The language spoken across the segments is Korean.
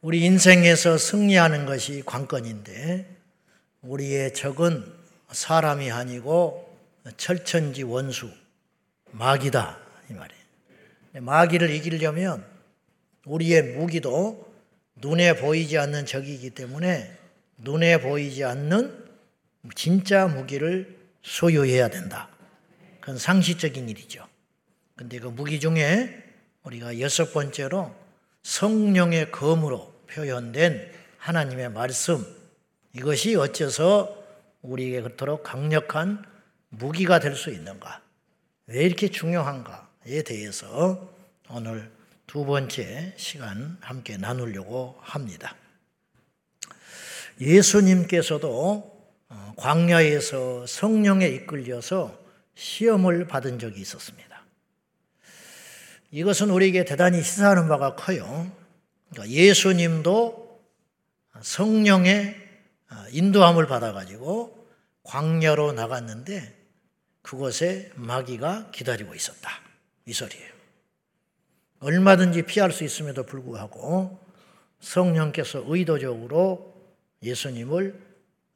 우리 인생에서 승리하는 것이 관건인데 우리의 적은 사람이 아니고 철천지 원수 마귀다 이 말이에요. 마귀를 이기려면 우리의 무기도 눈에 보이지 않는 적이기 때문에 눈에 보이지 않는 진짜 무기를 소유해야 된다. 그건 상식적인 일이죠. 근데 그 무기 중에 우리가 여섯 번째로 성령의 검으로 표현된 하나님의 말씀 이것이 어째서 우리에게 그토록 강력한 무기가 될 수 있는가? 왜 이렇게 중요한가에 대해서 오늘 두 번째 시간 함께 나누려고 합니다. 예수님께서도 어, 광야에서 성령에 이끌려서 시험을 받은 적이 있었습니다. 이것은 우리에게 대단히 시사하는 바가 커요. 그러니까 예수님도 성령의 어, 인도함을 받아가지고 광야로 나갔는데 그곳에 마귀가 기다리고 있었다. 이 소리예요. 얼마든지 피할 수 있음에도 불구하고 성령께서 의도적으로 예수님을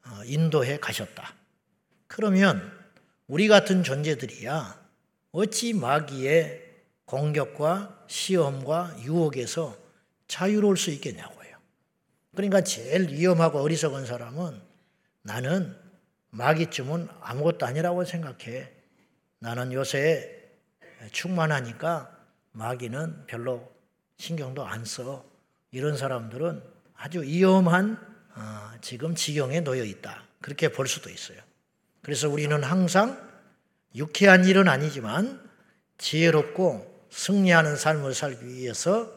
어, 인도해 가셨다. 그러면 우리 같은 존재들이야 어찌 마귀의 공격과 시험과 유혹에서 자유로울 수 있겠냐고요. 그러니까 제일 위험하고 어리석은 사람은 나는 마귀쯤은 아무것도 아니라고 생각해. 나는 요새 충만하니까 마귀는 별로 신경도 안 써. 이런 사람들은 아주 위험한 어, 지금 지경에 놓여 있다. 그렇게 볼 수도 있어요. 그래서 우리는 항상 유쾌한 일은 아니지만 지혜롭고 승리하는 삶을 살기 위해서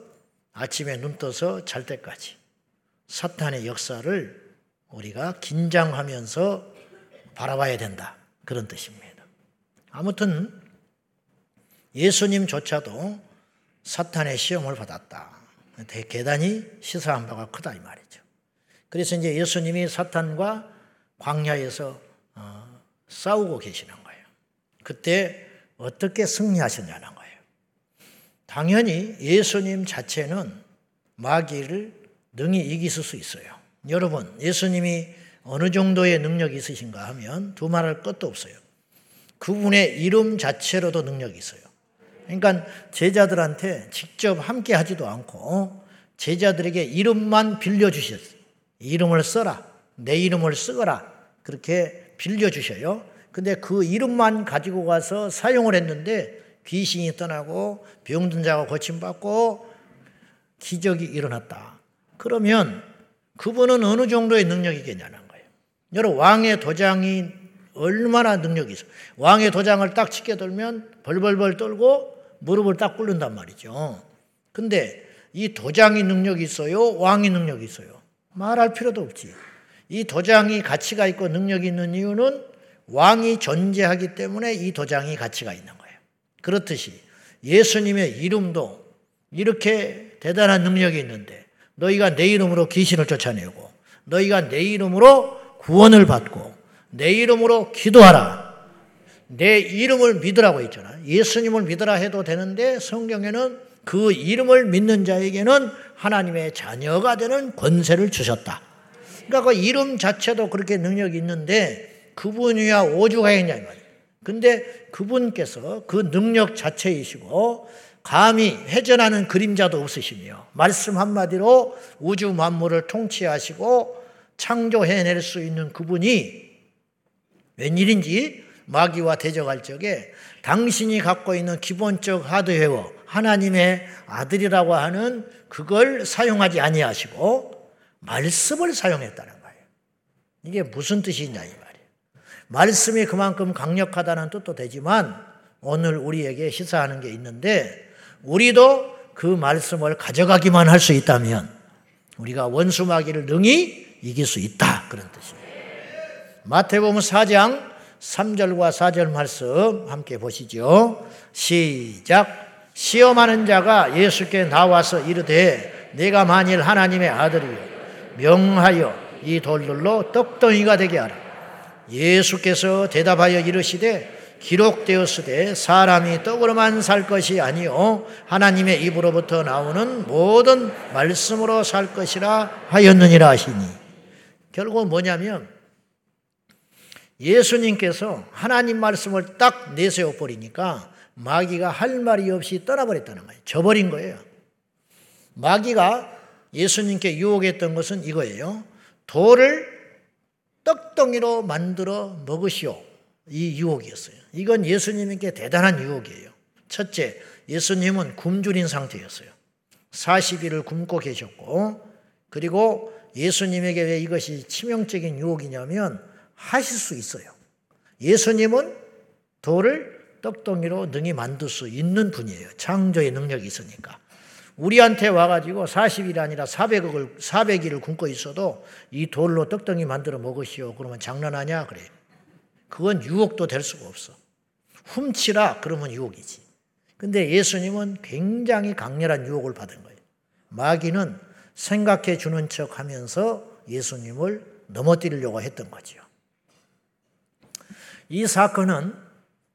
아침에 눈 떠서 잘 때까지 사탄의 역사를 우리가 긴장하면서 바라봐야 된다. 그런 뜻입니다. 아무튼 예수님조차도 사탄의 시험을 받았다. 대단히 시사한 바가 크다 이 말이죠. 그래서 이제 예수님이 사탄과 광야에서 어, 싸우고 계시는 거예요. 그때 어떻게 승리하셨냐는. 당연히 예수님 자체는 마귀를 능히 이기실 수 있어요. 여러분, 예수님이 어느 정도의 능력이 있으신가 하면 두 말할 것도 없어요. 그분의 이름 자체로도 능력이 있어요. 그러니까 제자들한테 직접 함께 하지도 않고 제자들에게 이름만 빌려주셨어요. 이름을 써라. 내 이름을 쓰거라. 그렇게 빌려주셔요. 근데 그 이름만 가지고 가서 사용을 했는데 귀신이 떠나고 병든 자가 고침받고 기적이 일어났다. 그러면 그분은 어느 정도의 능력이겠냐는 거예요. 여러분, 왕의 도장이 얼마나 능력이 있어. 왕의 도장을 딱 치게 들면 벌벌벌 떨고 무릎을 딱 꿇는단 말이죠. 근데 이 도장이 능력이 있어요? 왕이 능력이 있어요? 말할 필요도 없지. 이 도장이 가치가 있고 능력이 있는 이유는 왕이 존재하기 때문에 이 도장이 가치가 있는. 그렇듯이 예수님의 이름도 이렇게 대단한 능력이 있는데 너희가 내 이름으로 귀신을 쫓아내고 너희가 내 이름으로 구원을 받고 내 이름으로 기도하라. 내 이름을 믿으라고 했잖아. 예수님을 믿으라 해도 되는데 성경에는 그 이름을 믿는 자에게는 하나님의 자녀가 되는 권세를 주셨다. 그러니까 그 이름 자체도 그렇게 능력이 있는데 그분이야 오주가 있냐 말이에요. 근데 그분께서 그 능력 자체이시고 감히 회전하는 그림자도 없으시며 말씀 한마디로 우주 만물을 통치하시고 창조해낼 수 있는 그분이 웬일인지 마귀와 대적할 적에 당신이 갖고 있는 기본적 하드웨어 하나님의 아들이라고 하는 그걸 사용하지 아니하시고 말씀을 사용했다는 거예요. 이게 무슨 뜻이냐 이 말이에요. 말씀이 그만큼 강력하다는 뜻도 되지만 오늘 우리에게 시사하는 게 있는데 우리도 그 말씀을 가져가기만 할 수 있다면 우리가 원수 마귀를 능히 이길 수 있다 그런 뜻입니다. 마태복음 4장 3절과 4절 말씀 함께 보시죠. 시작. 시험하는 자가 예수께 나와서 이르되 내가 만일 하나님의 아들이요 명하여 이 돌들로 떡덩이가 되게 하라. 예수께서 대답하여 이르시되 기록되었으되 사람이 떡으로만 살 것이 아니요 하나님의 입으로부터 나오는 모든 말씀으로 살 것이라 하였느니라 하시니 결국 뭐냐면 예수님께서 하나님 말씀을 딱 내세워 버리니까 마귀가 할 말이 없이 떠나버렸다는 거예요. 저버린 거예요. 마귀가 예수님께 유혹했던 것은 이거예요. 돌을 떡덩이로 만들어 먹으시오. 이 유혹이었어요. 이건 예수님께 대단한 유혹이에요. 첫째, 예수님은 굶주린 상태였어요. 40일을 굶고 계셨고, 그리고 예수님에게 왜 이것이 치명적인 유혹이냐면 하실 수 있어요. 예수님은 돌을 떡덩이로 능히 만들 수 있는 분이에요. 창조의 능력이 있으니까. 우리한테 와가지고 40일 아니라 400억을, 400일을 굶고 있어도 이 돌로 떡덩이 만들어 먹으시오. 그러면 장난하냐? 그래. 그건 유혹도 될 수가 없어. 훔치라? 그러면 유혹이지. 근데 예수님은 굉장히 강렬한 유혹을 받은 거예요. 마귀는 생각해 주는 척 하면서 예수님을 넘어뜨리려고 했던 거죠. 이 사건은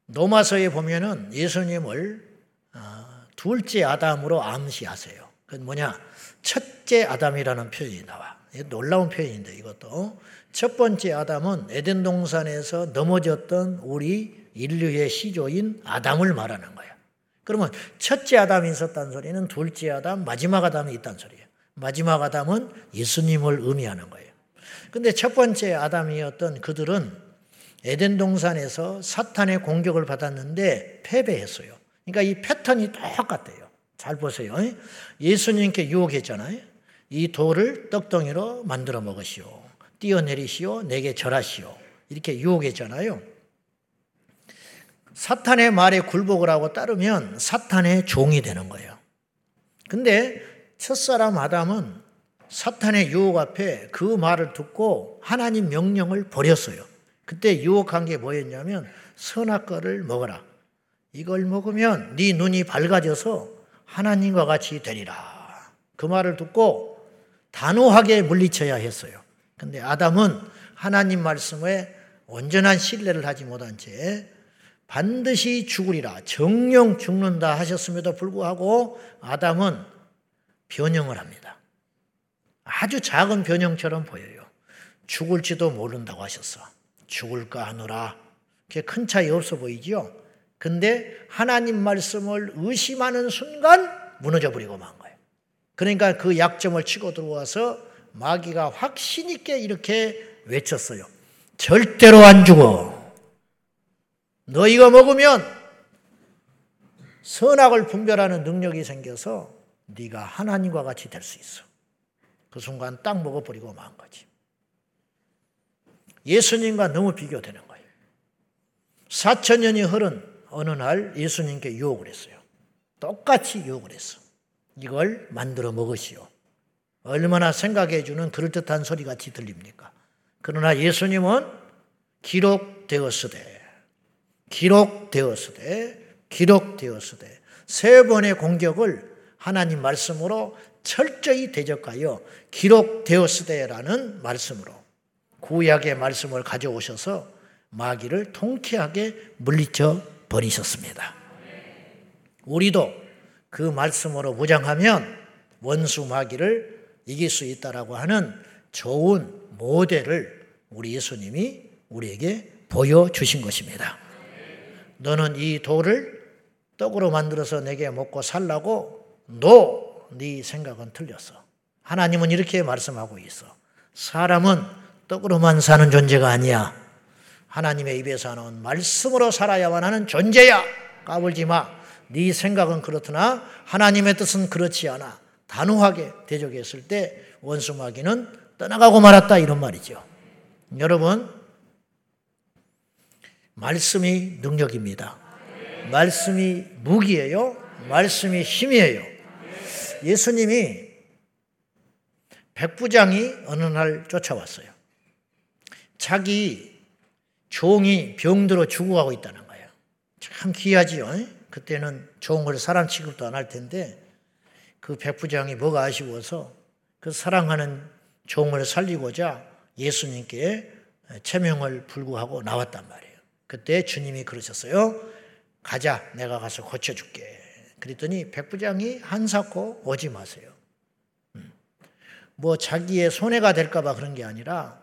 노마서에 보면은 예수님을 둘째 아담으로 암시하세요. 그 뭐냐? 첫째 아담이라는 표현이 나와. 놀라운 표현인데 이것도 첫 번째 아담은 에덴 동산에서 넘어졌던 우리 인류의 시조인 아담을 말하는 거야. 그러면 첫째 아담이 있었다는 소리는 둘째 아담, 마지막 아담이 있다는 소리예요. 마지막 아담은 예수님을 의미하는 거예요. 근데 첫 번째 아담이었던 그들은 에덴 동산에서 사탄의 공격을 받았는데 패배했어요. 그러니까 이 패턴이 똑같아요. 잘 보세요. 예수님께 유혹했잖아요. 이 돌을 떡덩이로 만들어 먹으시오. 뛰어내리시오. 내게 절하시오. 이렇게 유혹했잖아요. 사탄의 말에 굴복을 하고 따르면 사탄의 종이 되는 거예요. 근데 첫사람 아담은 사탄의 유혹 앞에 그 말을 듣고 하나님 명령을 버렸어요. 그때 유혹한 게 뭐였냐면 선악과를 먹어라. 이걸 먹으면 네 눈이 밝아져서 하나님과 같이 되리라. 그 말을 듣고 단호하게 물리쳐야 했어요. 근데 아담은 하나님 말씀에 온전한 신뢰를 하지 못한 채 반드시 죽으리라. 정령 죽는다 하셨음에도 불구하고 아담은 변형을 합니다. 아주 작은 변형처럼 보여요. 죽을지도 모른다고 하셨어. 죽을까 하노라. 그게 큰 차이 없어 보이죠? 근데 하나님 말씀을 의심하는 순간 무너져 버리고 만 거예요. 그러니까 그 약점을 치고 들어와서 마귀가 확신 있게 이렇게 외쳤어요. 절대로 안 죽어. 너 이거 먹으면 선악을 분별하는 능력이 생겨서 네가 하나님과 같이 될 수 있어. 그 순간 딱 먹어버리고 만 거지. 예수님과 너무 비교되는 거예요. 4천 년이 흐른 어느 날 예수님께 유혹을 했어요. 똑같이 유혹을 했어. 이걸 만들어 먹으시오. 얼마나 생각해 주는 그럴듯한 소리 같이 들립니까? 그러나 예수님은 기록되었으되, 기록되었으되, 기록되었으되, 세 번의 공격을 하나님 말씀으로 철저히 대적하여 기록되었으되라는 말씀으로 구약의 말씀을 가져오셔서 마귀를 통쾌하게 물리쳐 버리셨습니다. 우리도 그 말씀으로 무장하면 원수 마귀를 이길 수 있다라고 하는 좋은 모델을 우리 예수님이 우리에게 보여주신 것입니다. 너는 이 돌을 떡으로 만들어서 내게 먹고 살라고 너, 네 생각은 틀렸어. 하나님은 이렇게 말씀하고 있어. 사람은 떡으로만 사는 존재가 아니야. 하나님의 입에서 나온 말씀으로 살아야만 하는 존재야. 까불지 마. 네 생각은 그렇구나. 하나님의 뜻은 그렇지 않아. 단호하게 대적했을 때 원수 마귀는 떠나가고 말았다 이런 말이죠. 여러분 말씀이 능력입니다. 말씀이 무기예요. 말씀이 힘이에요. 예수님이 백부장이 어느 날 쫓아왔어요. 자기 종이 병들어 죽어가고 있다는 거예요. 참 귀하지요. 그때는 걸 사람 취급도 안 할 텐데 그 백부장이 뭐가 아쉬워서 그 사랑하는 종을 살리고자 예수님께 체명을 불구하고 나왔단 말이에요. 그때 주님이 그러셨어요. 가자, 내가 가서 고쳐줄게. 그랬더니 백부장이 한사코 오지 마세요. 음. 뭐 자기의 손해가 될까봐 그런 게 아니라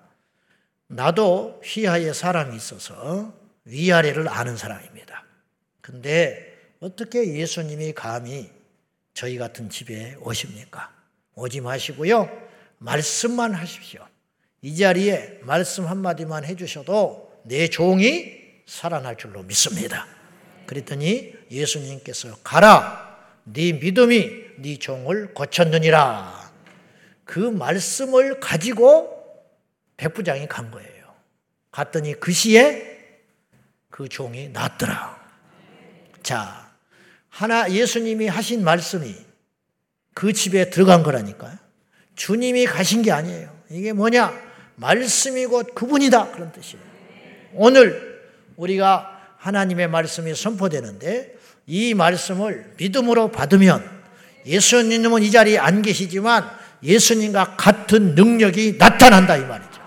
나도 휘하에 사람이 있어서 위아래를 아는 사람입니다. 근데 어떻게 예수님이 감히 저희 같은 집에 오십니까? 오지 마시고요. 말씀만 하십시오. 이 자리에 말씀 한마디만 해주셔도 내 종이 살아날 줄로 믿습니다. 그랬더니 예수님께서 가라. 네 믿음이 네 종을 고쳤느니라. 그 말씀을 가지고 백부장이 간 거예요. 갔더니 그 시에 그 종이 낫더라. 자, 하나 예수님이 하신 말씀이 그 집에 들어간 거라니까요. 주님이 가신 게 아니에요. 이게 뭐냐? 말씀이 곧 그분이다. 그런 뜻이에요. 오늘 우리가 하나님의 말씀이 선포되는데 이 말씀을 믿음으로 받으면 예수님은 이 자리에 안 계시지만 예수님과 같은 능력이 나타난다 이 말이죠.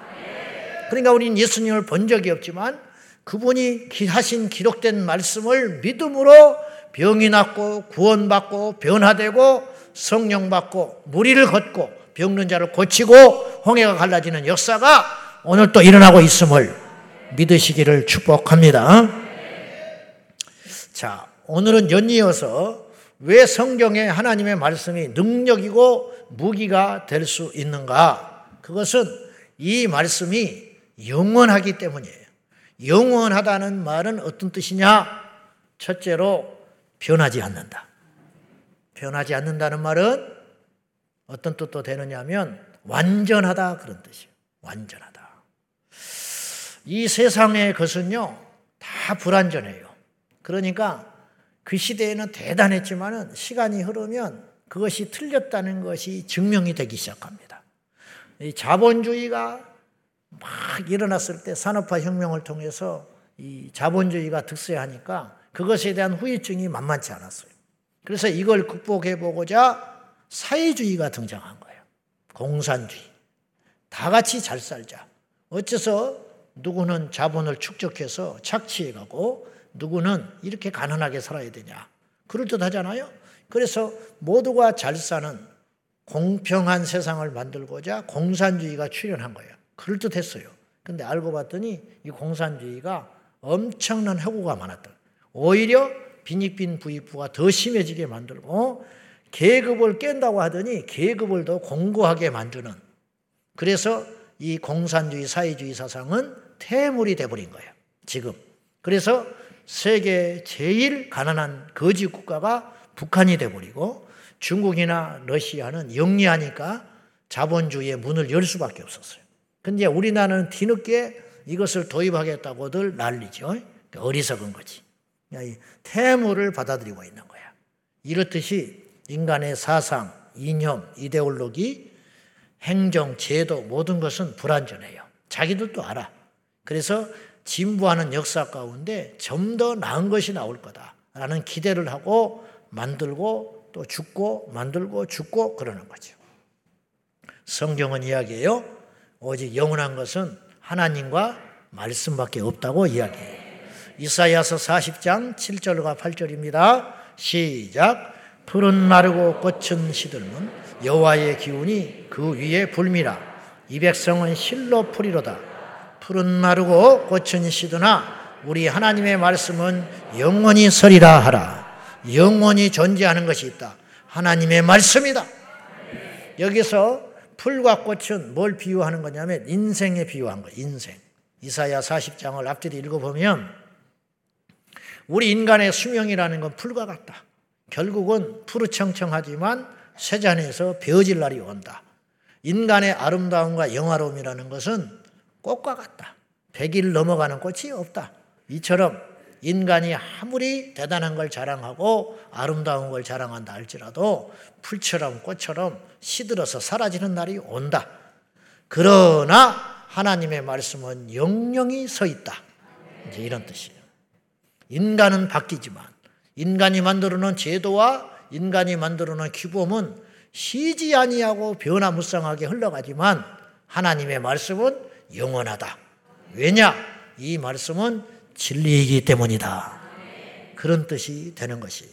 그러니까 우리는 예수님을 본 적이 없지만 그분이 하신 기록된 말씀을 믿음으로 병이 낫고 구원받고 변화되고 성령 받고 무리를 걷고 병든 자를 고치고 홍해가 갈라지는 역사가 오늘 또 일어나고 있음을 믿으시기를 축복합니다. 자, 오늘은 연이어서 왜 성경에 하나님의 말씀이 능력이고 무기가 될 수 있는가? 그것은 이 말씀이 영원하기 때문이에요. 영원하다는 말은 어떤 뜻이냐? 첫째로 변하지 않는다. 변하지 않는다는 말은 어떤 뜻도 되느냐면 완전하다 그런 뜻이에요. 완전하다. 이 세상의 것은요, 다 불완전해요. 그러니까 그 시대에는 대단했지만은 시간이 흐르면 그것이 틀렸다는 것이 증명이 되기 시작합니다. 이 자본주의가 막 일어났을 때 산업화 혁명을 통해서 이 자본주의가 득세하니까 그것에 대한 후유증이 만만치 않았어요. 그래서 이걸 극복해 보고자 사회주의가 등장한 거예요. 공산주의. 다 같이 잘 살자. 어째서 누구는 자본을 축적해서 착취해 가고 누구는 이렇게 가난하게 살아야 되냐. 그럴듯 하잖아요. 그래서 모두가 잘 사는 공평한 세상을 만들고자 공산주의가 출현한 거예요. 그럴듯했어요. 근데 알고 봤더니 이 공산주의가 엄청난 해고가 많았다. 오히려 빈익빈 부익부가 더 심해지게 만들고 계급을 깬다고 하더니 계급을 더 공고하게 만드는 그래서 이 공산주의 사회주의 사상은 태물이 돼버린 거예요. 지금. 그래서 세계 제일 가난한 거지 국가가 북한이 돼버리고 중국이나 러시아는 영리하니까 자본주의의 문을 열 수밖에 없었어요. 근데 우리나라는 뒤늦게 이것을 도입하겠다고들 난리죠. 그러니까 어리석은 거지. 태물을 받아들이고 있는 거야. 이렇듯이 인간의 사상, 이념, 이데올로기, 행정, 제도 모든 것은 불완전해요. 자기들도 알아. 그래서 진부하는 역사 가운데 좀더 나은 것이 나올 거다라는 기대를 하고 만들고 또 죽고 만들고 죽고 그러는 거죠. 성경은 이야기해요. 오직 영원한 것은 하나님과 말씀밖에 없다고 이야기해요. 이사야서 40장 7절과 8절입니다. 시작. 푸른 마르고 꽃은 시들면 여호와의 기운이 그 위에 불미라. 이 백성은 실로 풀이로다. 푸른 마르고 꽃은 시드나 우리 하나님의 말씀은 영원히 서리라 하라. 영원히 존재하는 것이 있다. 하나님의 말씀이다. 여기서 풀과 꽃은 뭘 비유하는 거냐면 인생에 비유한 거예요. 인생. 이사야 40장을 앞뒤로 읽어보면 우리 인간의 수명이라는 건 풀과 같다. 결국은 푸르청청하지만 쇠잔에서 베어질 날이 온다. 인간의 아름다움과 영화로움이라는 것은 꽃과 같다. 백일 넘어가는 꽃이 없다. 이처럼 인간이 아무리 대단한 걸 자랑하고 아름다운 걸 자랑한다 할지라도 풀처럼 꽃처럼 시들어서 사라지는 날이 온다. 그러나 하나님의 말씀은 영영이 서 있다. 이제 이런 뜻이에요. 인간은 바뀌지만 인간이 만들어 놓은 제도와 인간이 만들어 놓은 규범은 쉬지 아니하고 변화무쌍하게 흘러가지만 하나님의 말씀은 영원하다. 왜냐? 이 말씀은 진리이기 때문이다. 그런 뜻이 되는 것이.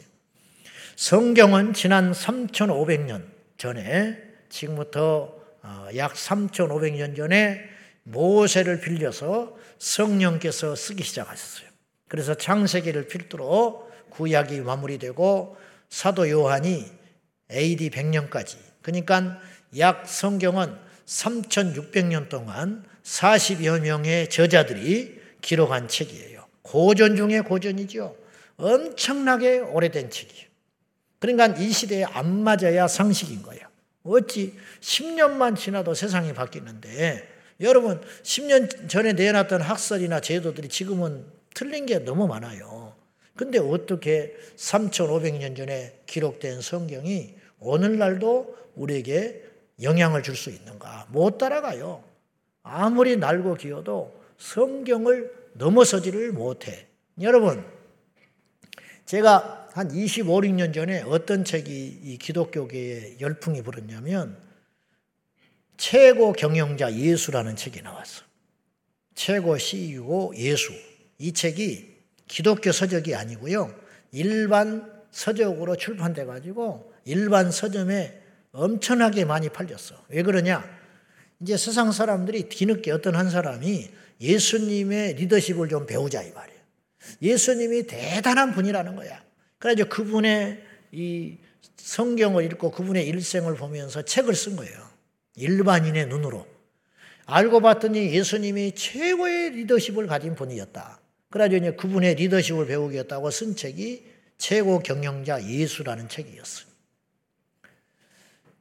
성경은 지난 3,500년 전에 지금부터 어, 약 3,500년 전에 모세를 빌려서 성령께서 쓰기 시작하셨어요. 그래서 창세기를 필두로 구약이 마무리되고 사도 요한이 AD 100년까지 그러니까 약 성경은 3600년 동안 40여 명의 저자들이 기록한 책이에요. 고전 중에 고전이죠. 엄청나게 오래된 책이에요. 그러니까 이 시대에 안 맞아야 상식인 거예요. 어찌 10년만 지나도 세상이 바뀌는데 여러분 10년 전에 내놨던 학설이나 제도들이 지금은 틀린 게 너무 많아요. 근데 어떻게 3,500년 전에 기록된 성경이 오늘날도 우리에게 영향을 줄 수 있는가? 못 따라가요. 아무리 날고 기어도 성경을 넘어서지를 못해. 여러분, 제가 한 25, 6년 전에 어떤 책이 이 기독교계에 열풍이 불었냐면 최고 경영자 예수라는 책이 나왔어. 최고 CEO 예수. 이 책이 기독교 서적이 아니고요. 일반 서적으로 출판돼 가지고 일반 서점에 엄청나게 많이 팔렸어. 왜 그러냐? 이제 세상 사람들이 뒤늦게 어떤 한 사람이 예수님의 리더십을 좀 배우자 이 말이에요. 예수님이 대단한 분이라는 거야. 그래서 그분의 이 성경을 읽고 그분의 일생을 보면서 책을 쓴 거예요. 일반인의 눈으로. 알고 봤더니 예수님이 최고의 리더십을 가진 분이었다. 그래가지고 이제 그분의 리더십을 배우겠다고 쓴 책이 최고 경영자 예수라는 책이었어요.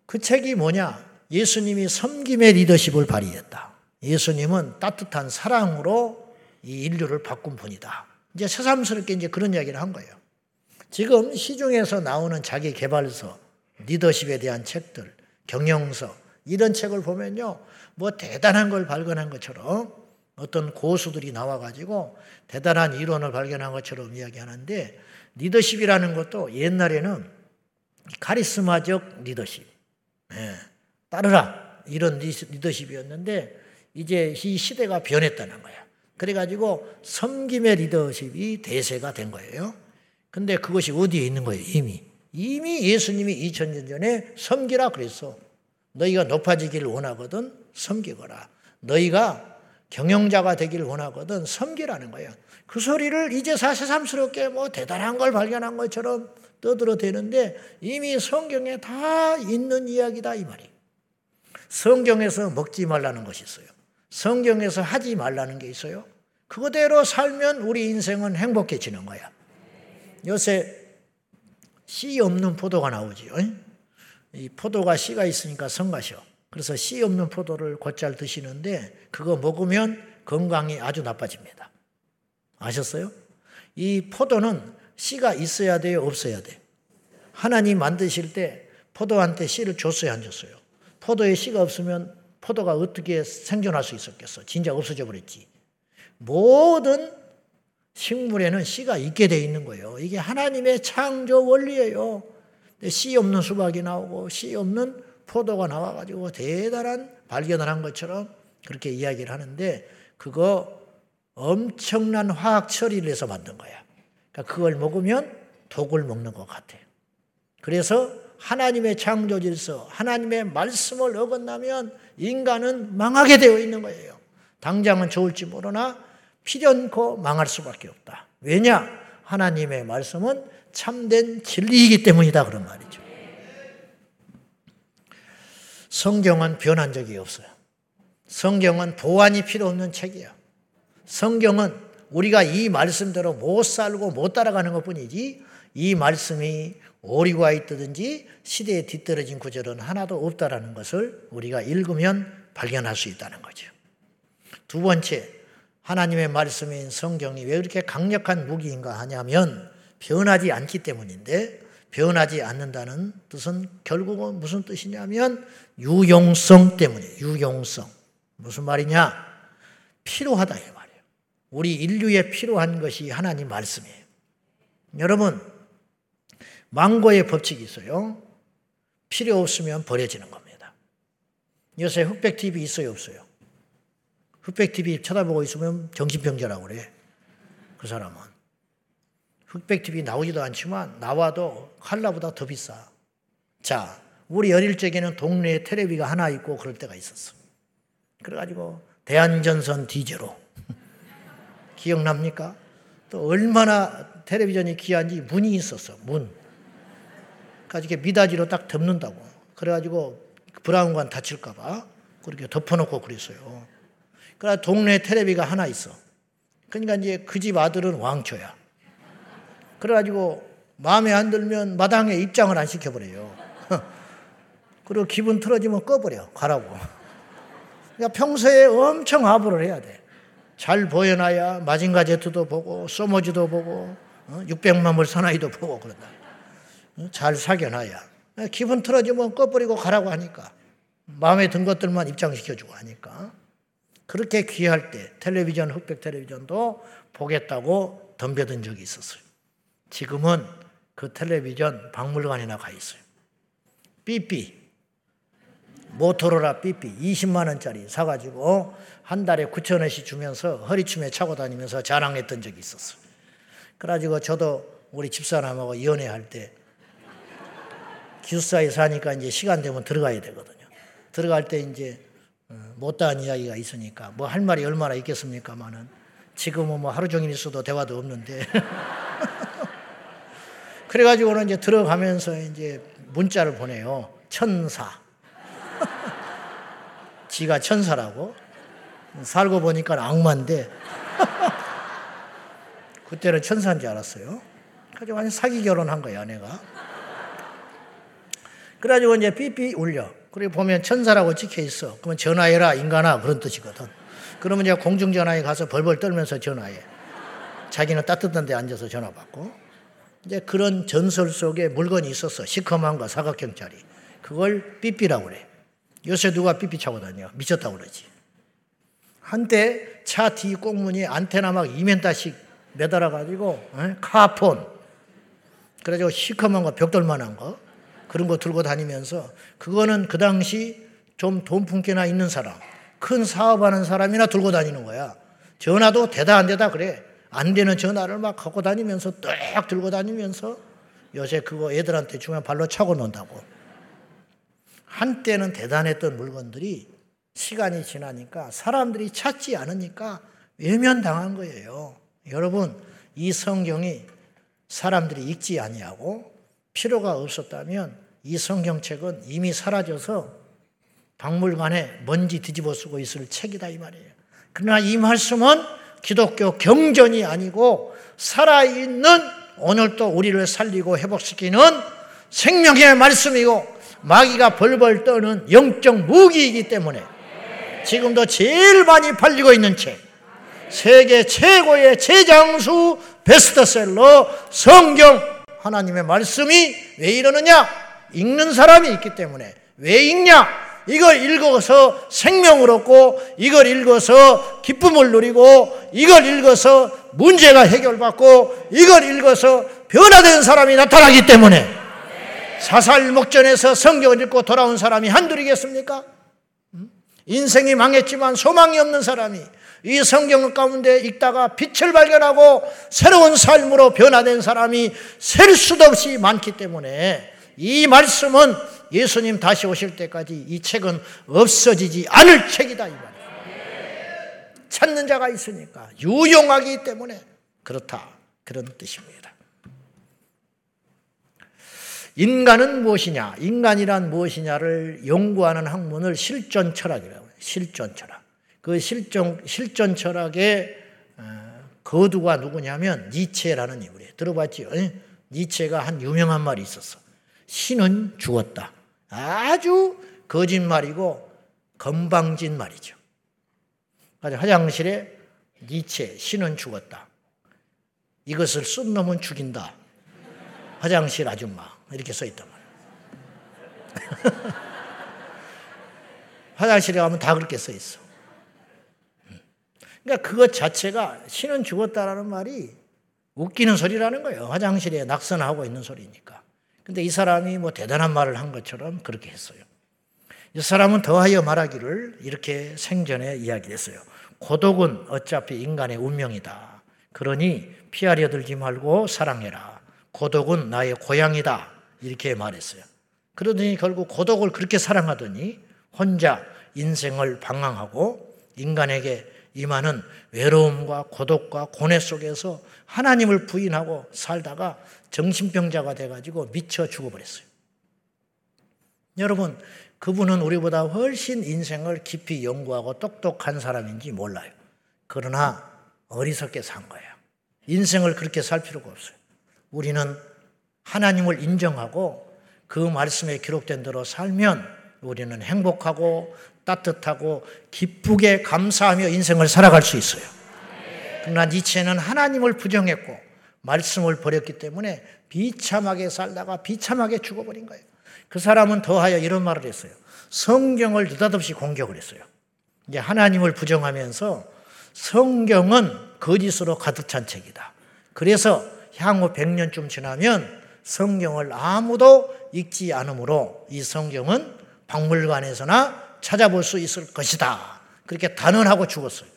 그 책이 뭐냐? 예수님이 섬김의 리더십을 발휘했다. 예수님은 따뜻한 사랑으로 이 인류를 바꾼 분이다. 이제 새삼스럽게 이제 그런 이야기를 한 거예요. 지금 시중에서 나오는 자기 개발서, 리더십에 대한 책들, 경영서, 이런 책을 보면요. 뭐 대단한 걸 발견한 것처럼 어떤 고수들이 나와가지고 대단한 이론을 발견한 것처럼 이야기하는데 리더십이라는 것도 옛날에는 카리스마적 리더십, 예, 따르라 이런 리더십이었는데 이제 이 시대가 변했다는 거야. 그래가지고 섬김의 리더십이 대세가 된 거예요. 근데 그것이 어디에 있는 거예요? 이미 이미 예수님이 2000년 전에 섬기라 그랬어. 너희가 높아지기를 원하거든 섬기거라. 너희가 경영자가 되기를 원하거든 섬기라는 거예요. 그 소리를 이제사 새삼스럽게 뭐 대단한 걸 발견한 것처럼 떠들어대는데 이미 성경에 다 있는 이야기다 이 말이에요. 성경에서 먹지 말라는 것이 있어요. 성경에서 하지 말라는 게 있어요. 그거대로 살면 우리 인생은 행복해지는 거야. 요새 씨 없는 포도가 나오지요. 이 포도가 씨가 있으니까 성가셔. 그래서 씨 없는 포도를 곧잘 드시는데 그거 먹으면 건강이 아주 나빠집니다. 아셨어요? 이 포도는 씨가 있어야 돼요, 없어야 돼. 하나님 만드실 때 포도한테 씨를 줬어요, 안 줬어요? 포도에 씨가 없으면 포도가 어떻게 생존할 수 있었겠어? 진짜 없어져 버렸지. 모든 식물에는 씨가 있게 돼 있는 거예요. 이게 하나님의 창조 원리예요. 씨 없는 수박이 나오고 씨 없는 포도가 나와가지고 대단한 발견을 한 것처럼 그렇게 이야기를 하는데 그거 엄청난 화학 처리를 해서 만든 거야. 그러니까 그걸 먹으면 독을 먹는 것 같아요. 그래서 하나님의 창조 질서, 하나님의 말씀을 어긋나면 인간은 망하게 되어 있는 거예요. 당장은 좋을지 모르나 필연코 망할 수밖에 없다. 왜냐? 하나님의 말씀은 참된 진리이기 때문이다. 그런 말이죠. 성경은 변한 적이 없어요. 성경은 보완이 필요 없는 책이야. 성경은 우리가 이 말씀대로 못 살고 못 따라가는 것 뿐이지 이 말씀이 오리고 있다든지 시대에 뒤떨어진 구절은 하나도 없다라는 것을 우리가 읽으면 발견할 수 있다는 거죠. 두 번째, 하나님의 말씀인 성경이 왜 그렇게 강력한 무기인가 하냐면 변하지 않기 때문인데 변하지 않는다는 뜻은 결국은 무슨 뜻이냐면 유용성 때문이에요. 유용성. 무슨 말이냐? 필요하다 이 말이에요. 우리 인류에 필요한 것이 하나님 말씀이에요. 여러분 망고의 법칙이 있어요. 필요 없으면 버려지는 겁니다. 요새 흑백 TV 있어요 없어요? 흑백 TV 쳐다보고 있으면 정신병자라고 그래. 그 사람은. 흑백 TV 나오지도 않지만 나와도 칼라보다 더 비싸. 자, 우리 어릴 적에는 동네에 테레비가 하나 있고 그럴 때가 있었어. 그래가지고 대한전선 디제로 기억납니까? 또 얼마나 텔레비전이 귀한지 문이 있었어. 문. 가지고 미닫이로 딱 덮는다고. 그래가지고 브라운관 다칠까봐 그렇게 덮어놓고 그랬어요. 그래 동네 텔레비가 하나 있어. 그러니까 이제 그 집 아들은 왕초야. 그래가지고 마음에 안 들면 마당에 입장을 안 시켜버려요. 그리고 기분 틀어지면 꺼버려. 가라고. 그러니까 평소에 엄청 아부를 해야 돼. 잘 보여놔야 마징가 제트도 보고 소모지도 보고 600만 어? 불 사나이도 보고 그런다. 어? 잘 사겨놔야. 기분 틀어지면 꺼버리고 가라고 하니까. 마음에 든 것들만 입장시켜주고 하니까. 그렇게 귀할 때 텔레비전, 흑백 텔레비전도 보겠다고 덤벼든 적이 있었어요. 지금은 그 텔레비전 박물관이나 가 있어요. 삐삐. 모토로라 삐삐 20만 원짜리 사가지고 한 달에 9천 원씩 주면서 허리춤에 차고 다니면서 자랑했던 적이 있었어요. 그래가지고 저도 우리 집사람하고 연애할 때 기숙사에 사니까 이제 시간 되면 들어가야 되거든요. 들어갈 때 이제 어, 못다한 이야기가 있으니까 뭐 할 말이 얼마나 있겠습니까만은 지금은 뭐 하루 종일 있어도 대화도 없는데 그래가지고는 이제 들어가면서 이제 문자를 보내요. 천사. 지가 천사라고. 살고 보니까 악마인데. 그때는 천사인 줄 알았어요. 그래서 완전 사기 결혼한 거야, 아내가. 그래가지고 이제 삐삐 울려. 그리고 보면 천사라고 찍혀 있어. 그러면 전화해라, 인간아. 그런 뜻이거든. 그러면 이제 공중전화에 가서 벌벌 떨면서 전화해. 자기는 따뜻한 데 앉아서 전화 받고. 이제 그런 전설 속에 물건이 있었어. 시커먼 거, 사각형짜리. 그걸 삐삐라고 그래. 요새 누가 삐삐 차고 다녀? 미쳤다고 그러지. 한때 차 뒤 꽁무니 안테나 막 2m씩 매달아가지고, 에? 카폰. 그래가지고 시커먼 거, 벽돌만한 거. 그런 거 들고 다니면서, 그거는 그 당시 좀 돈 품기나 있는 사람, 큰 사업하는 사람이나 들고 다니는 거야. 전화도 되다 안 되다 그래. 안 되는 전화를 막 갖고 다니면서 딱 들고 다니면서 요새 그거 애들한테 주면 발로 차고 논다고. 한때는 대단했던 물건들이 시간이 지나니까 사람들이 찾지 않으니까 외면당한 거예요. 여러분, 이 성경이 사람들이 읽지 아니하고 필요가 없었다면 이 성경책은 이미 사라져서 박물관에 먼지 뒤집어 쓰고 있을 책이다 이 말이에요. 그러나 이 말씀은 기독교 경전이 아니고 살아있는 오늘도 우리를 살리고 회복시키는 생명의 말씀이고 마귀가 벌벌 떠는 영적 무기이기 때문에 지금도 제일 많이 팔리고 있는 책, 세계 최고의 최장수 베스트셀러 성경 하나님의 말씀이 왜 이러느냐? 읽는 사람이 있기 때문에 왜 읽냐? 이걸 읽어서 생명을 얻고 이걸 읽어서 기쁨을 누리고 이걸 읽어서 문제가 해결받고 이걸 읽어서 변화된 사람이 나타나기 때문에 사살 목전에서 성경을 읽고 돌아온 사람이 한둘이겠습니까? 음? 인생이 망했지만 소망이 없는 사람이 이 성경 가운데 읽다가 빛을 발견하고 새로운 삶으로 변화된 사람이 셀 수도 없이 많기 때문에 이 말씀은 예수님 다시 오실 때까지 이 책은 없어지지 않을 책이다 이. 찾는 자가 있으니까 유용하기 때문에 그렇다 그런 뜻입니다. 인간은 무엇이냐? 인간이란 무엇이냐를 연구하는 학문을 실존 철학이라고 해요. 실존 철학. 그 실존 실존 철학의 어, 거두가 누구냐면 니체라는 인물이에요. 들어봤지요? 니체가 한 유명한 말이 있었어. 신은 죽었다. 아주 거짓말이고 건방진 말이죠. 화장실에 니체, 신은 죽었다. 이것을 쓴 놈은 죽인다. 화장실 아줌마. 이렇게 써 있단 말이야. 화장실에 가면 다 그렇게 써 있어. 그러니까 그것 자체가 신은 죽었다라는 말이 웃기는 소리라는 거예요. 화장실에 낙선하고 있는 소리니까. 근데 이 사람이 뭐 대단한 말을 한 것처럼 그렇게 했어요. 이 사람은 더하여 말하기를 이렇게 생전에 이야기했어요. 고독은 어차피 인간의 운명이다. 그러니 피하려 들지 말고 사랑해라. 고독은 나의 고향이다. 이렇게 말했어요. 그러더니 결국 고독을 그렇게 사랑하더니 혼자 인생을 방황하고 인간에게 임하는 외로움과 고독과 고뇌 속에서 하나님을 부인하고 살다가 정신병자가 돼가지고 미쳐 죽어버렸어요. 여러분, 그분은 우리보다 훨씬 인생을 깊이 연구하고 똑똑한 사람인지 몰라요. 그러나 어리석게 산 거예요. 인생을 그렇게 살 필요가 없어요. 우리는 하나님을 인정하고 그 말씀에 기록된 대로 살면 우리는 행복하고 따뜻하고 기쁘게 감사하며 인생을 살아갈 수 있어요. 그러나 니체는 하나님을 부정했고 말씀을 버렸기 때문에 비참하게 살다가 비참하게 죽어버린 거예요. 그 사람은 더하여 이런 말을 했어요. 성경을 느닷없이 공격을 했어요. 이제 하나님을 부정하면서 성경은 거짓으로 가득 찬 책이다. 그래서 향후 100년쯤 지나면 성경을 아무도 읽지 않으므로 이 성경은 박물관에서나 찾아볼 수 있을 것이다. 그렇게 단언하고 죽었어요.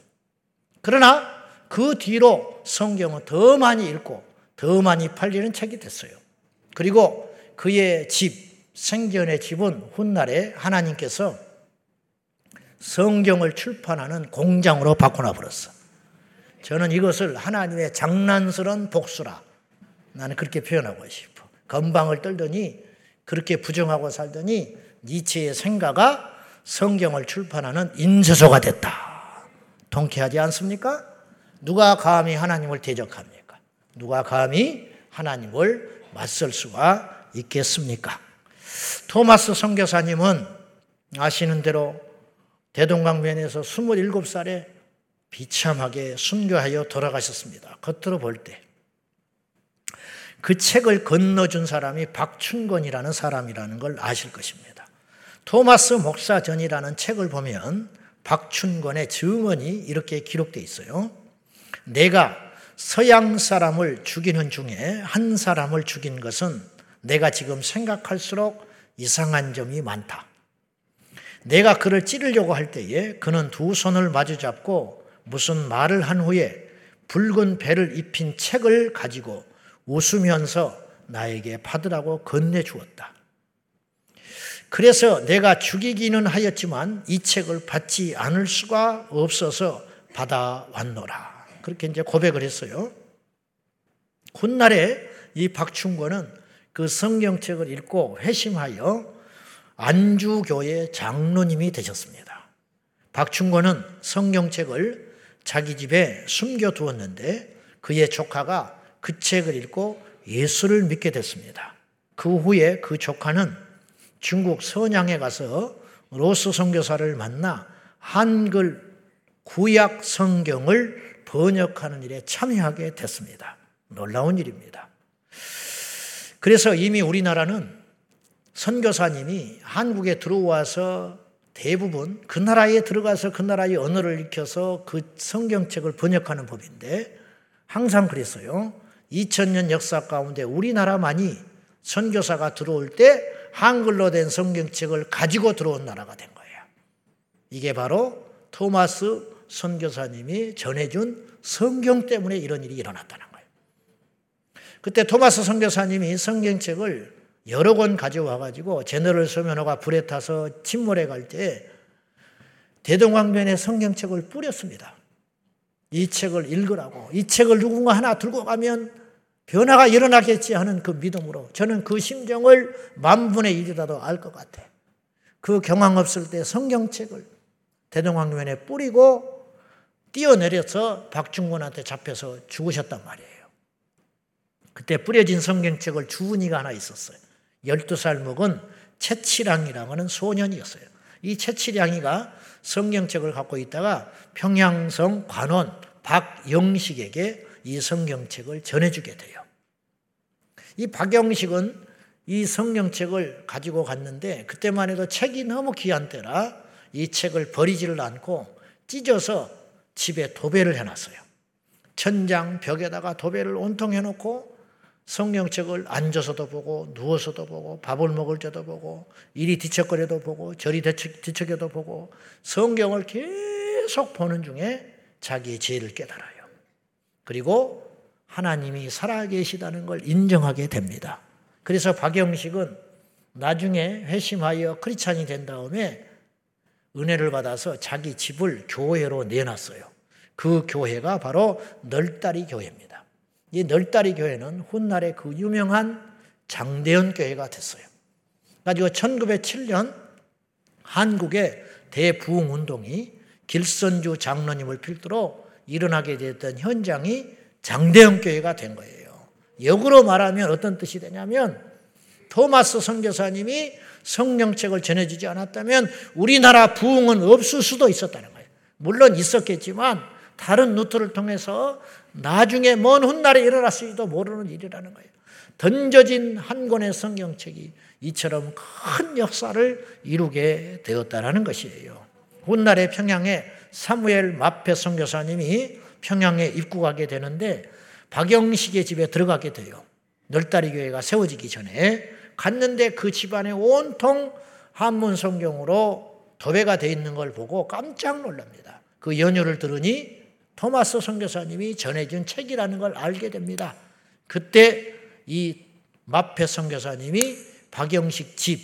그러나 그 뒤로 성경은 더 많이 읽고 더 많이 팔리는 책이 됐어요. 그리고 그의 집, 생전의 집은 훗날에 하나님께서 성경을 출판하는 공장으로 바꿔놔 버렸어. 저는 이것을 하나님의 장난스러운 복수라. 나는 그렇게 표현하고 싶어. 건방을 떨더니 그렇게 부정하고 살더니 니체의 생가가 성경을 출판하는 인쇄소가 됐다. 통쾌하지 않습니까? 누가 감히 하나님을 대적합니까? 누가 감히 하나님을 맞설 수가 있겠습니까? 토마스 선교사님은 아시는 대로 대동강변에서 27살에 비참하게 순교하여 돌아가셨습니다. 겉으로 볼 때. 그 책을 건너준 사람이 박춘건이라는 사람이라는 걸 아실 것입니다. 토마스 목사전이라는 책을 보면 박춘건의 증언이 이렇게 기록되어 있어요. 내가 서양 사람을 죽이는 중에 한 사람을 죽인 것은 내가 지금 생각할수록 이상한 점이 많다. 내가 그를 찌르려고 할 때에 그는 두 손을 마주 잡고 무슨 말을 한 후에 붉은 배를 입힌 책을 가지고 웃으면서 나에게 받으라고 건네주었다. 그래서 내가 죽이기는 하였지만 이 책을 받지 않을 수가 없어서 받아왔노라. 그렇게 이제 고백을 했어요. 훗날에 이 박충권은 그 성경책을 읽고 회심하여 안주교회 장로님이 되셨습니다. 박충권은 성경책을 자기 집에 숨겨두었는데 그의 조카가 그 책을 읽고 예수를 믿게 됐습니다. 그 후에 그 조카는 중국 선양에 가서 로스 선교사를 만나 한글 구약 성경을 번역하는 일에 참여하게 됐습니다. 놀라운 일입니다. 그래서 이미 우리나라는 선교사님이 한국에 들어와서 대부분 그 나라에 들어가서 그 나라의 언어를 익혀서 그 성경책을 번역하는 법인데 항상 그랬어요. 2000년 역사 가운데 우리나라만이 선교사가 들어올 때 한글로 된 성경책을 가지고 들어온 나라가 된 거예요. 이게 바로 토마스 선교사님이 전해준 성경 때문에 이런 일이 일어났다는 거예요. 그때 토마스 선교사님이 성경책을 여러 권 가져와 가지고 제너럴 서면호가 불에 타서 침몰해 갈 때 대동강변에 성경책을 뿌렸습니다. 이 책을 읽으라고 이 책을 누군가 하나 들고 가면 변화가 일어나겠지 하는 그 믿음으로 저는 그 심정을 만분의 일이라도 알 것 같아. 그 경황 없을 때 성경책을 대동강변에 뿌리고 뛰어내려서 박중권한테 잡혀서 죽으셨단 말이에요. 그때 뿌려진 성경책을 주은이가 하나 있었어요. 12살 먹은 채치량이라고 하는 소년이었어요. 이 채치량이가 성경책을 갖고 있다가 평양성 관원 박영식에게 이 성경책을 전해주게 돼요. 이 박영식은 이 성경책을 가지고 갔는데 그때만 해도 책이 너무 귀한 때라 이 책을 버리지를 않고 찢어서 집에 도배를 해놨어요. 천장 벽에다가 도배를 온통 해놓고 성경책을 앉아서도 보고 누워서도 보고 밥을 먹을 때도 보고 이리 뒤척거려도 보고 저리 뒤척여도 보고 성경을 계속 보는 중에 자기의 죄를 깨달아요. 그리고 하나님이 살아계시다는 걸 인정하게 됩니다. 그래서 박영식은 나중에 회심하여 크리찬이 된 다음에 은혜를 받아서 자기 집을 교회로 내놨어요. 그 교회가 바로 널다리 교회입니다. 이 널다리 교회는 훗날에 그 유명한 장대현 교회가 됐어요. 가지고 1907년 한국의 대부흥 운동이 길선주 장로님을 필두로 일어나게 됐던 현장이 장대현 교회가 된 거예요. 역으로 말하면 어떤 뜻이 되냐면 토마스 선교사님이 성령책을 전해주지 않았다면 우리나라 부흥은 없을 수도 있었다는 거예요. 물론 있었겠지만 다른 루트를 통해서 나중에 먼 훗날에 일어났을지도 모르는 일이라는 거예요. 던져진 한 권의 성경책이 이처럼 큰 역사를 이루게 되었다는 것이에요. 훗날에 평양에 사무엘 마페 선교사님이 평양에 입국하게 되는데 박영식의 집에 들어가게 돼요. 널다리 교회가 세워지기 전에 갔는데 그 집안에 온통 한문 성경으로 도배가 되어 있는 걸 보고 깜짝 놀랍니다. 그 연유를 들으니 토마스 선교사님이 전해준 책이라는 걸 알게 됩니다. 그때 이 마페 선교사님이 박영식 집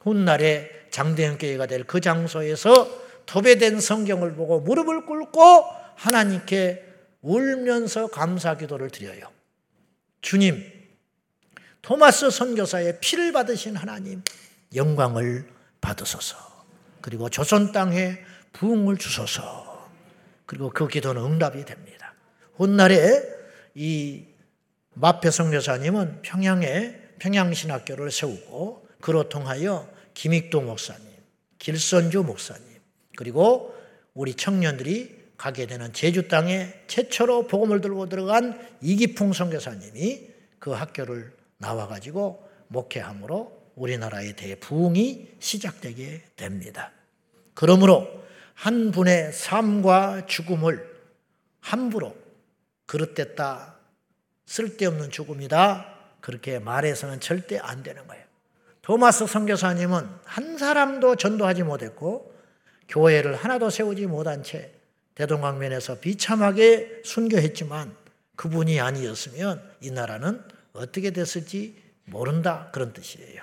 훗날에 장대현 교회가 될 그 장소에서 도배된 성경을 보고 무릎을 꿇고 하나님께 울면서 감사 기도를 드려요. 주님, 토마스 선교사의 피를 받으신 하나님 영광을 받으소서. 그리고 조선 땅에 부흥을 주소서. 그리고 그 기도는 응답이 됩니다. 훗날에 이 마페 선교사님은 평양에 평양신학교를 세우고 그로 통하여 김익도 목사님, 길선주 목사님, 그리고 우리 청년들이 가게 되는 제주 땅에 최초로 복음을 들고 들어간 이기풍 선교사님이 그 학교를 나와가지고 목회함으로 우리나라의 대부흥이 시작되게 됩니다. 그러므로 한 분의 삶과 죽음을 함부로 그릇됐다, 쓸데없는 죽음이다, 그렇게 말해서는 절대 안 되는 거예요. 토마스 선교사님은 한 사람도 전도하지 못했고 교회를 하나도 세우지 못한 채 대동강변에서 비참하게 순교했지만 그분이 아니었으면 이 나라는 어떻게 됐을지 모른다 그런 뜻이에요.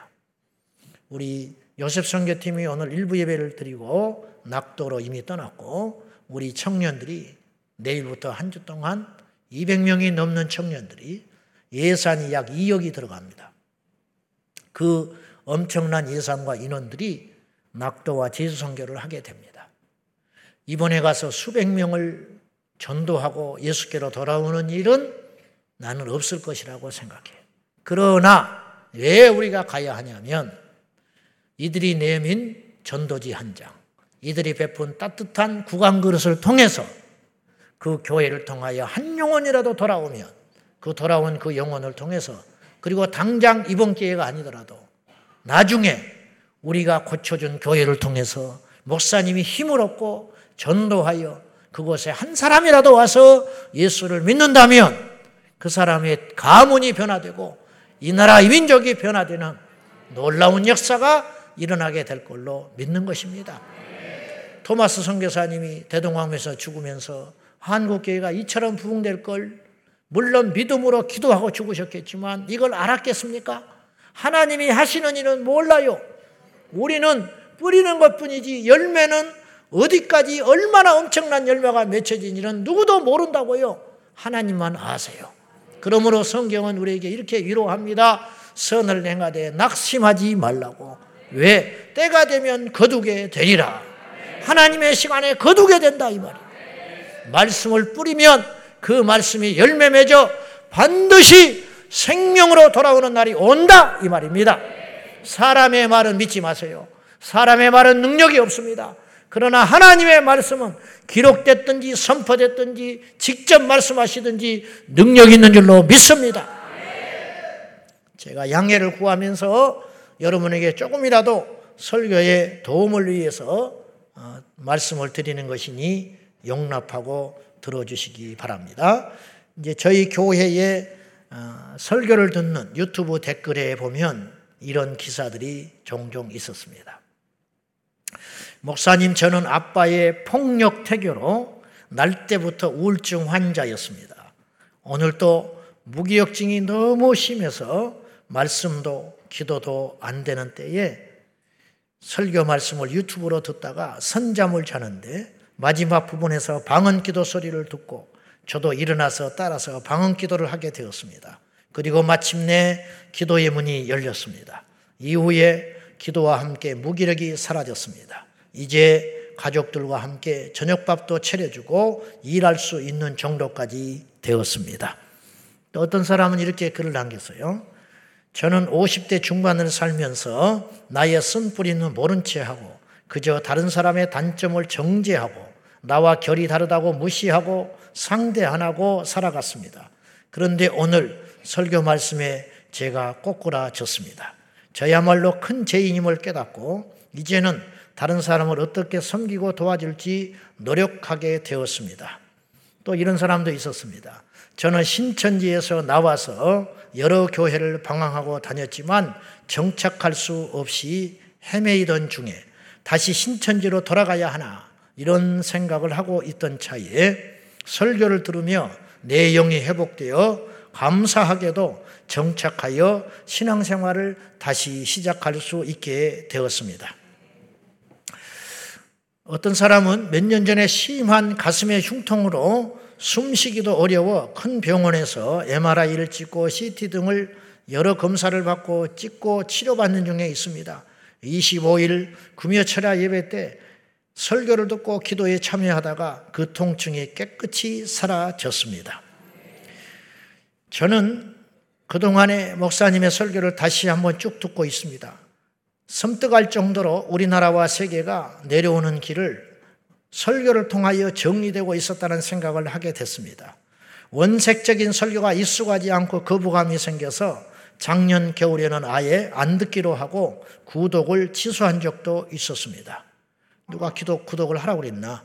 우리 요셉 선교팀이 오늘 일부 예배를 드리고 낙도로 이미 떠났고 우리 청년들이 내일부터 한 주 동안 200명이 넘는 청년들이 예산이 약 2억이 들어갑니다. 그 엄청난 예산과 인원들이 낙도와 제주 선교를 하게 됩니다. 이번에 가서 수백 명을 전도하고 예수께로 돌아오는 일은 나는 없을 것이라고 생각해. 그러나 왜 우리가 가야 하냐면 이들이 내민 전도지 한 장, 이들이 베푼 따뜻한 구강 그릇을 통해서 그 교회를 통하여 한 영혼이라도 돌아오면 그 돌아온 그 영혼을 통해서 그리고 당장 이번 기회가 아니더라도 나중에 우리가 고쳐준 교회를 통해서 목사님이 힘을 얻고 전도하여 그곳에 한 사람이라도 와서 예수를 믿는다면 그 사람의 가문이 변화되고 이 나라 이민족이 변화되는 놀라운 역사가 일어나게 될 걸로 믿는 것입니다. 토마스 선교사님이 대동강에서 죽으면서 한국 교회가 이처럼 부흥될 걸 물론 믿음으로 기도하고 죽으셨겠지만 이걸 알았겠습니까? 하나님이 하시는 일은 몰라요. 우리는 뿌리는 것 뿐이지 열매는 어디까지 얼마나 엄청난 열매가 맺혀진지는 누구도 모른다고요. 하나님만 아세요. 그러므로 성경은 우리에게 이렇게 위로합니다. 선을 행하되 낙심하지 말라고. 왜? 때가 되면 거두게 되리라. 하나님의 시간에 거두게 된다 이 말이에요. 말씀을 뿌리면 그 말씀이 열매 맺어 반드시 생명으로 돌아오는 날이 온다 이 말입니다. 사람의 말은 믿지 마세요. 사람의 말은 능력이 없습니다. 그러나 하나님의 말씀은 기록됐든지 선포됐든지 직접 말씀하시든지 능력 있는 줄로 믿습니다. 제가 양해를 구하면서 여러분에게 조금이라도 설교에 도움을 위해서 어, 말씀을 드리는 것이니 용납하고 들어주시기 바랍니다. 이제 저희 교회에 어, 설교를 듣는 유튜브 댓글에 보면 이런 기사들이 종종 있었습니다. 목사님, 저는 아빠의 폭력 태교로 날 때부터 우울증 환자였습니다. 오늘도 무기력증이 너무 심해서 말씀도 기도도 안 되는 때에 설교 말씀을 유튜브로 듣다가 선잠을 자는데 마지막 부분에서 방언 기도 소리를 듣고 저도 일어나서 따라서 방언 기도를 하게 되었습니다. 그리고 마침내 기도의 문이 열렸습니다. 이후에 기도와 함께 무기력이 사라졌습니다. 이제 가족들과 함께 저녁밥도 차려주고 일할 수 있는 정도까지 되었습니다. 또 어떤 사람은 이렇게 글을 남겼어요. 저는 50대 중반을 살면서 나의 쓴뿌리는 모른 채 하고 그저 다른 사람의 단점을 정죄하고 나와 결이 다르다고 무시하고 상대 안 하고 살아갔습니다. 그런데 오늘 설교 말씀에 제가 꼬꾸라졌습니다. 저야말로 큰 죄인임을 깨닫고 이제는 다른 사람을 어떻게 섬기고 도와줄지 노력하게 되었습니다. 또 이런 사람도 있었습니다. 저는 신천지에서 나와서 여러 교회를 방황하고 다녔지만 정착할 수 없이 헤매이던 중에 다시 신천지로 돌아가야 하나 이런 생각을 하고 있던 차에 설교를 들으며 내 영이 회복되어 감사하게도 정착하여 신앙생활을 다시 시작할 수 있게 되었습니다. 어떤 사람은 몇 년 전에 심한 가슴의 흉통으로 숨쉬기도 어려워 큰 병원에서 MRI를 찍고 CT 등을 여러 검사를 받고 찍고 치료받는 중에 있습니다. 25일 금요 철야 예배 때 설교를 듣고 기도에 참여하다가 그 통증이 깨끗이 사라졌습니다. 저는 그동안에 목사님의 설교를 다시 한번 쭉 듣고 있습니다. 섬뜩할 정도로 우리나라와 세계가 내려오는 길을 설교를 통하여 정리되고 있었다는 생각을 하게 됐습니다. 원색적인 설교가 익숙하지 않고 거부감이 생겨서 작년 겨울에는 아예 안 듣기로 하고 구독을 취소한 적도 있었습니다. 누가 기독, 구독을 하라고 그랬나?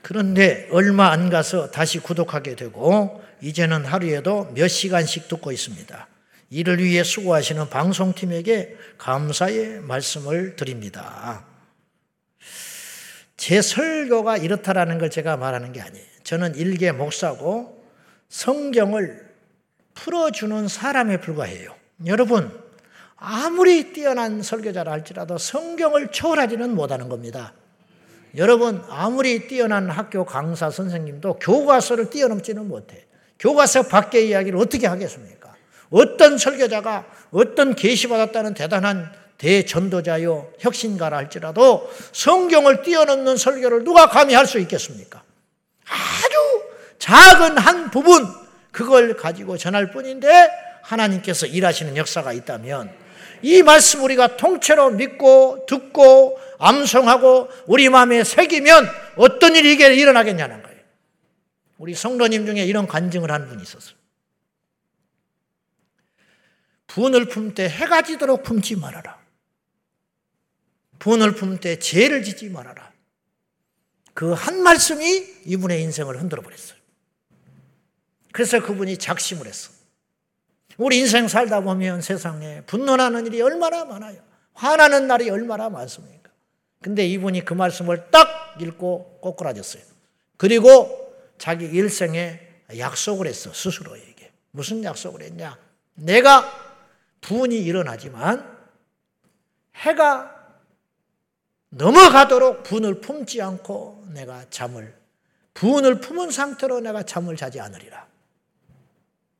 그런데 얼마 안 가서 다시 구독하게 되고 이제는 하루에도 몇 시간씩 듣고 있습니다. 이를 위해 수고하시는 방송팀에게 감사의 말씀을 드립니다. 제 설교가 이렇다라는 걸 제가 말하는 게 아니에요. 저는 일개 목사고 성경을 풀어주는 사람에 불과해요. 여러분, 아무리 뛰어난 설교자라 할지라도 성경을 초월하지는 못하는 겁니다. 여러분, 아무리 뛰어난 학교 강사 선생님도 교과서를 뛰어넘지는 못해. 교과서 밖의 이야기를 어떻게 하겠습니까? 어떤 설교자가 어떤 계시받았다는 대단한 대전도자요, 혁신가라 할지라도 성경을 뛰어넘는 설교를 누가 감히 할 수 있겠습니까? 아주 작은 한 부분, 그걸 가지고 전할 뿐인데 하나님께서 일하시는 역사가 있다면 이 말씀 우리가 통째로 믿고 듣고 암송하고 우리 마음에 새기면 어떤 일이 일어나겠냐는 거예요. 우리 성도님 중에 이런 간증을 하는 분이 있었어요. 분을 품 때 해가 지도록 품지 말아라. 분을 품 때 죄를 짓지 말아라. 그 한 말씀이 이분의 인생을 흔들어 버렸어요. 그래서 그분이 작심을 했어. 우리 인생 살다 보면 세상에 분노나는 일이 얼마나 많아요. 화나는 날이 얼마나 많습니까? 근데 이분이 그 말씀을 딱 읽고 꼬꾸라졌어요. 그리고 자기 일생에 약속을 했어, 스스로에게. 무슨 약속을 했냐? 내가 분이 일어나지만 해가 넘어가도록 분을 품지 않고 내가 잠을, 분을 품은 상태로 내가 잠을 자지 않으리라.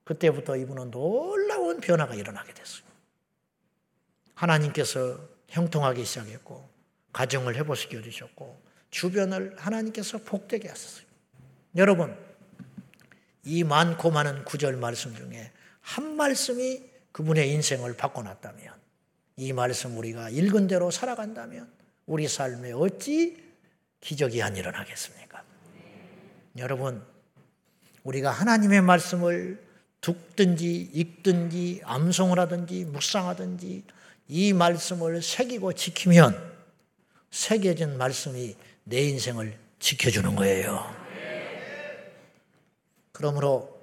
그때부터 이분은 놀라운 변화가 일어나게 됐어요. 하나님께서 형통하기 시작했고, 가정을 회복시켜 주셨고, 주변을 하나님께서 복되게 하셨어요. 여러분, 이 많고 많은 구절 말씀 중에 한 말씀이 그분의 인생을 바꿔놨다면, 이 말씀 우리가 읽은 대로 살아간다면, 우리 삶에 어찌 기적이 안 일어나겠습니까? 여러분, 우리가 하나님의 말씀을 듣든지 읽든지 암송을 하든지 묵상하든지 이 말씀을 새기고 지키면 새겨진 말씀이 내 인생을 지켜주는 거예요. 그러므로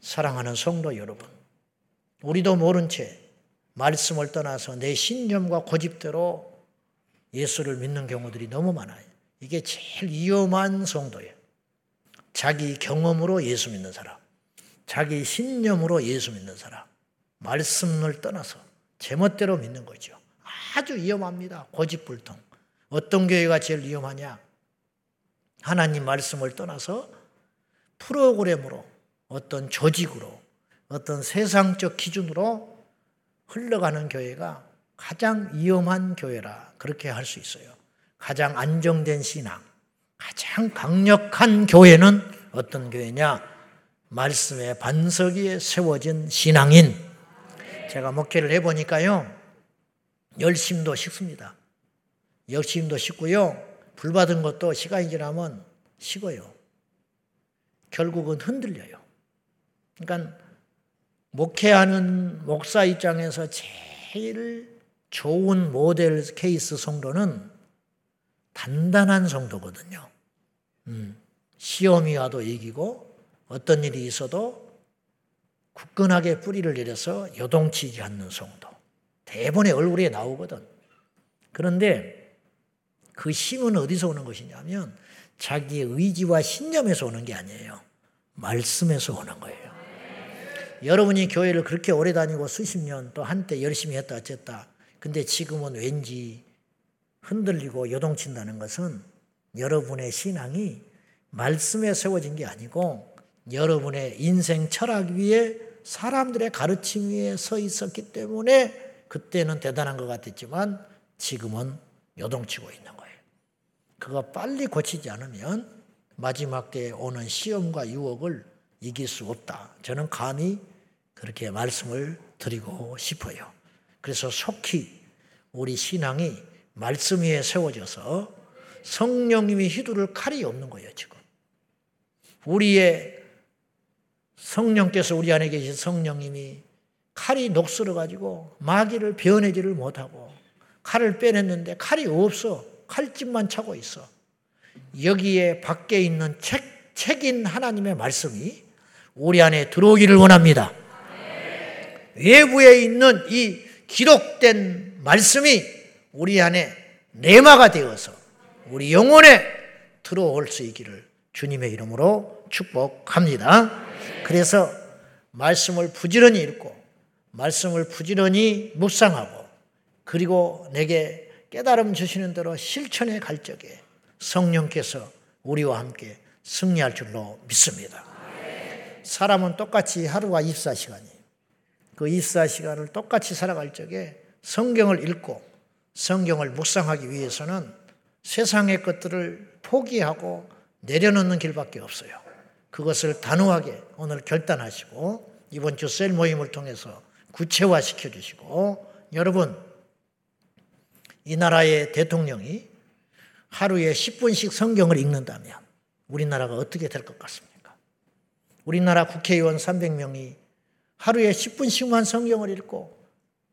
사랑하는 성도 여러분, 우리도 모른 채 말씀을 떠나서 내 신념과 고집대로 예수를 믿는 경우들이 너무 많아요. 이게 제일 위험한 성도예요. 자기 경험으로 예수 믿는 사람, 자기 신념으로 예수 믿는 사람, 말씀을 떠나서 제멋대로 믿는 거죠. 아주 위험합니다. 고집불통. 어떤 교회가 제일 위험하냐? 하나님 말씀을 떠나서 프로그램으로 어떤 조직으로 어떤 세상적 기준으로 흘러가는 교회가 가장 위험한 교회라 그렇게 할 수 있어요. 가장 안정된 신앙, 가장 강력한 교회는 어떤 교회냐? 말씀의 반석 위에 세워진 신앙인. 제가 목회를 해보니까요, 열심도 식습니다. 열심도 식고요, 불 받은 것도 시간이 지나면 식어요. 결국은 흔들려요. 그러니까 목회하는 목사 입장에서 제일 좋은 모델 케이스 성도는 단단한 성도거든요. 음, 시험이 와도 이기고 어떤 일이 있어도 굳건하게 뿌리를 내려서 요동치지 않는 성도. 대본의 얼굴에 나오거든. 그런데 그 힘은 어디서 오는 것이냐면 자기의 의지와 신념에서 오는 게 아니에요. 말씀에서 오는 거예요. 여러분이 교회를 그렇게 오래 다니고 수십 년 또 한때 열심히 했다 어쨌다. 근데 지금은 왠지 흔들리고 요동친다는 것은 여러분의 신앙이 말씀에 세워진 게 아니고 여러분의 인생 철학 위에 사람들의 가르침 위에 서 있었기 때문에 그때는 대단한 것 같았지만 지금은 요동치고 있는 거예요. 그거 빨리 고치지 않으면 마지막 때에 오는 시험과 유혹을 이길 수 없다. 저는 감히 그렇게 말씀을 드리고 싶어요. 그래서 속히 우리 신앙이 말씀 위에 세워져서 성령님이 휘두를 칼이 없는 거예요, 지금. 우리의 성령께서 우리 안에 계신 성령님이 칼이 녹슬어 가지고 마귀를 변해지를 못하고 칼을 빼냈는데 칼이 없어. 칼집만 차고 있어. 여기에 밖에 있는 책, 책인 하나님의 말씀이 우리 안에 들어오기를 원합니다. 외부에 있는 이 기록된 말씀이 우리 안에 내마가 되어서 우리 영혼에 들어올 수 있기를 주님의 이름으로 축복합니다. 그래서 말씀을 부지런히 읽고 말씀을 부지런히 묵상하고 그리고 내게 깨달음 주시는 대로 실천해 갈 적에 성령께서 우리와 함께 승리할 줄로 믿습니다. 사람은 똑같이 하루가 24시간이에요. 그 24시간을 똑같이 살아갈 적에 성경을 읽고 성경을 묵상하기 위해서는 세상의 것들을 포기하고 내려놓는 길밖에 없어요. 그것을 단호하게 오늘 결단하시고 이번 주 셀 모임을 통해서 구체화 시켜 주시고 여러분 이 나라의 대통령이 하루에 10분씩 성경을 읽는다면 우리나라가 어떻게 될 것 같습니까? 우리나라 국회의원 300명이 하루에 10분씩만 성경을 읽고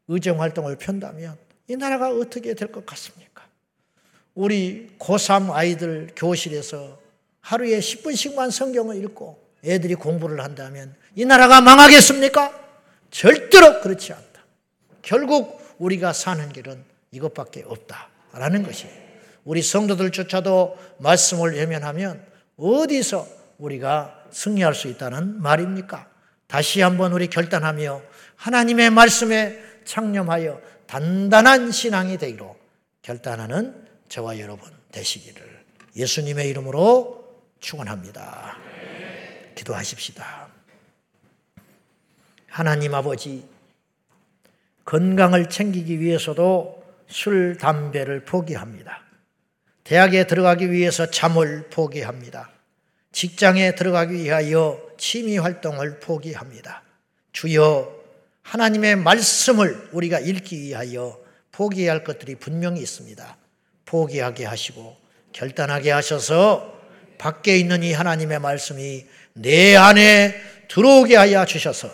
의정 활동을 편다면 이 나라가 어떻게 될 것 같습니까? 우리 고3 아이들 교실에서 하루에 10분씩만 성경을 읽고 애들이 공부를 한다면 이 나라가 망하겠습니까? 절대로 그렇지 않다. 결국 우리가 사는 길은 이것밖에 없다라는 것이에요. 우리 성도들조차도 말씀을 외면하면 어디서 우리가 승리할 수 있다는 말입니까? 다시 한번 우리 결단하며 하나님의 말씀에 창념하여 단단한 신앙이 되기로 결단하는 저와 여러분 되시기를 예수님의 이름으로 축원합니다. 기도하십시다. 하나님 아버지 건강을 챙기기 위해서도 술, 담배를 포기합니다. 대학에 들어가기 위해서 잠을 포기합니다. 직장에 들어가기 위하여 취미 활동을 포기합니다. 주여 하나님의 말씀을 우리가 읽기 위하여 포기해야 할 것들이 분명히 있습니다. 포기하게 하시고 결단하게 하셔서 밖에 있는 이 하나님의 말씀이 내 안에 들어오게 하여 주셔서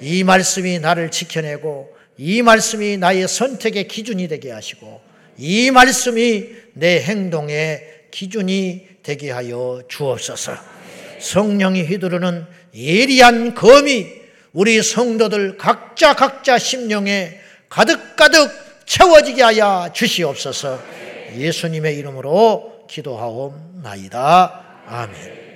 이 말씀이 나를 지켜내고 이 말씀이 나의 선택의 기준이 되게 하시고 이 말씀이 내 행동의 기준이 되게 하여 주옵소서. 성령이 휘두르는 예리한 검이 우리 성도들 각자 각자 심령에 가득가득 채워지게 하여 주시옵소서. 예수님의 이름으로 기도하옵나이다. 아멘.